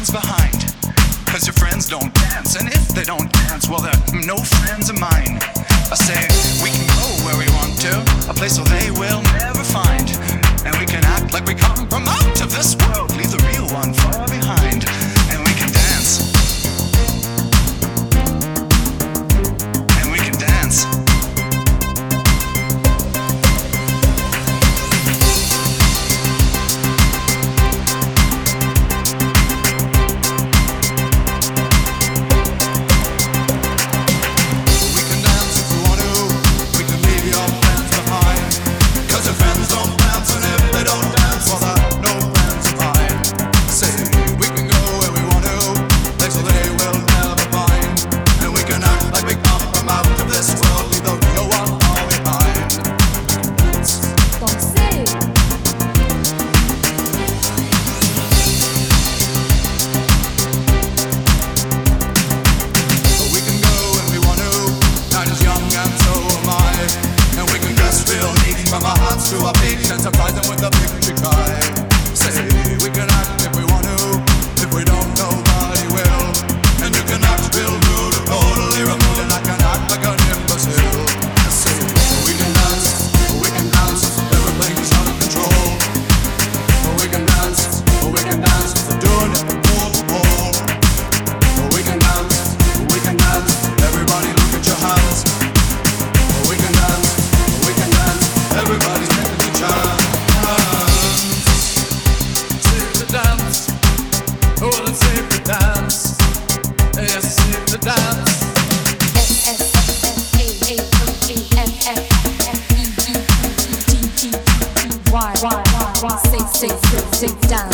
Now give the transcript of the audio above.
friends behind. Cause your friends don't dance, and if they don't dance, well, they're no friends of mine. I say, we can go where we want to, a place where they will never find. And we can act like we come from out of this world. To a picture, surprise them with a big trick eye.